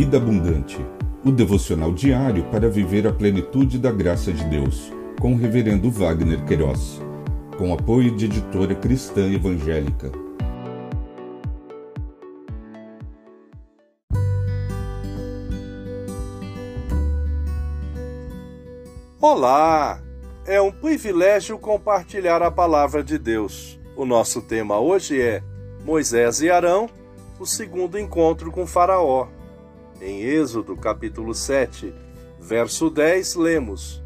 Vida Abundante, o devocional diário para viver a plenitude da graça de Deus, com o Reverendo Wagner Queiroz, com apoio de editora cristã evangélica. Olá! É um privilégio compartilhar a palavra de Deus. O nosso tema hoje é Moisés e Arão, o segundo encontro com Faraó. Em Êxodo, capítulo 7, verso 10, lemos: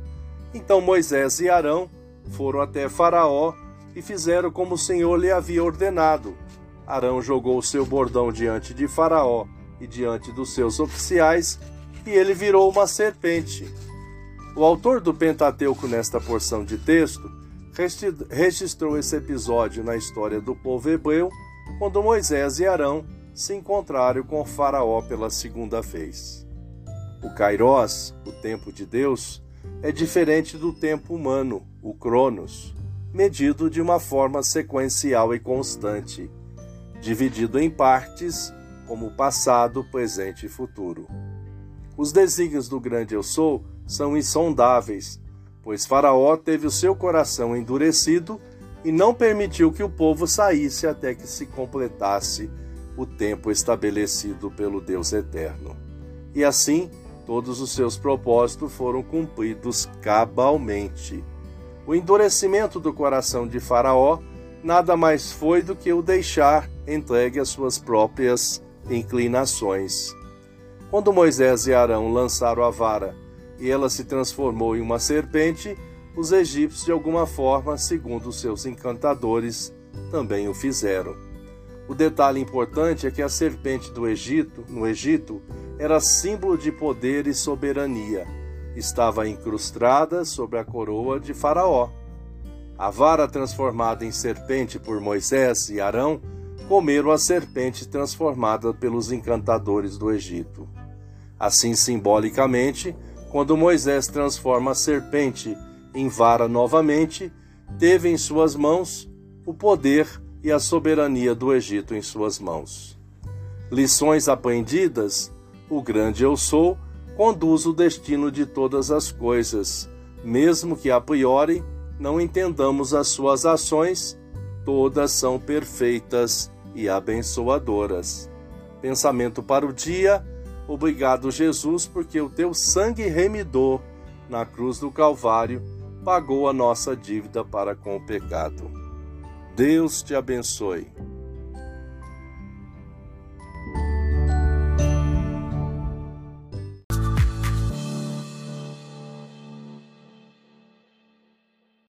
Então Moisés e Arão foram até Faraó e fizeram como o Senhor lhe havia ordenado. Arão jogou o seu bordão diante de Faraó e diante dos seus oficiais, e ele virou uma serpente. O autor do Pentateuco, nesta porção de texto, registrou esse episódio na história do povo hebreu, quando Moisés e Arão se encontraram com Faraó pela segunda vez. O Kairos, o tempo de Deus, é diferente do tempo humano, o Cronos, medido de uma forma sequencial e constante, dividido em partes, como passado, presente e futuro. Os desígnios do grande Eu Sou são insondáveis, pois Faraó teve o seu coração endurecido e não permitiu que o povo saísse até que se completasse o tempo estabelecido pelo Deus eterno. E assim, todos os seus propósitos foram cumpridos cabalmente. O endurecimento do coração de Faraó nada mais foi do que o deixar entregue às suas próprias inclinações. Quando Moisés e Arão lançaram a vara e ela se transformou em uma serpente, os egípcios, de alguma forma, segundo os seus encantadores, também o fizeram. O detalhe importante é que a serpente do Egito, no Egito, era símbolo de poder e soberania. Estava incrustada sobre a coroa de Faraó. A vara transformada em serpente por Moisés e Arão comeram a serpente transformada pelos encantadores do Egito. Assim, simbolicamente, quando Moisés transforma a serpente em vara novamente, teve em suas mãos o poder e a soberania do Egito em suas mãos. Lições aprendidas: o grande eu sou conduz o destino de todas as coisas, mesmo que a priori não entendamos as suas ações, todas são perfeitas e abençoadoras. Pensamento para o dia. Obrigado, Jesus, porque o teu sangue remidor na cruz do Calvário pagou a nossa dívida para com o pecado. Deus te abençoe.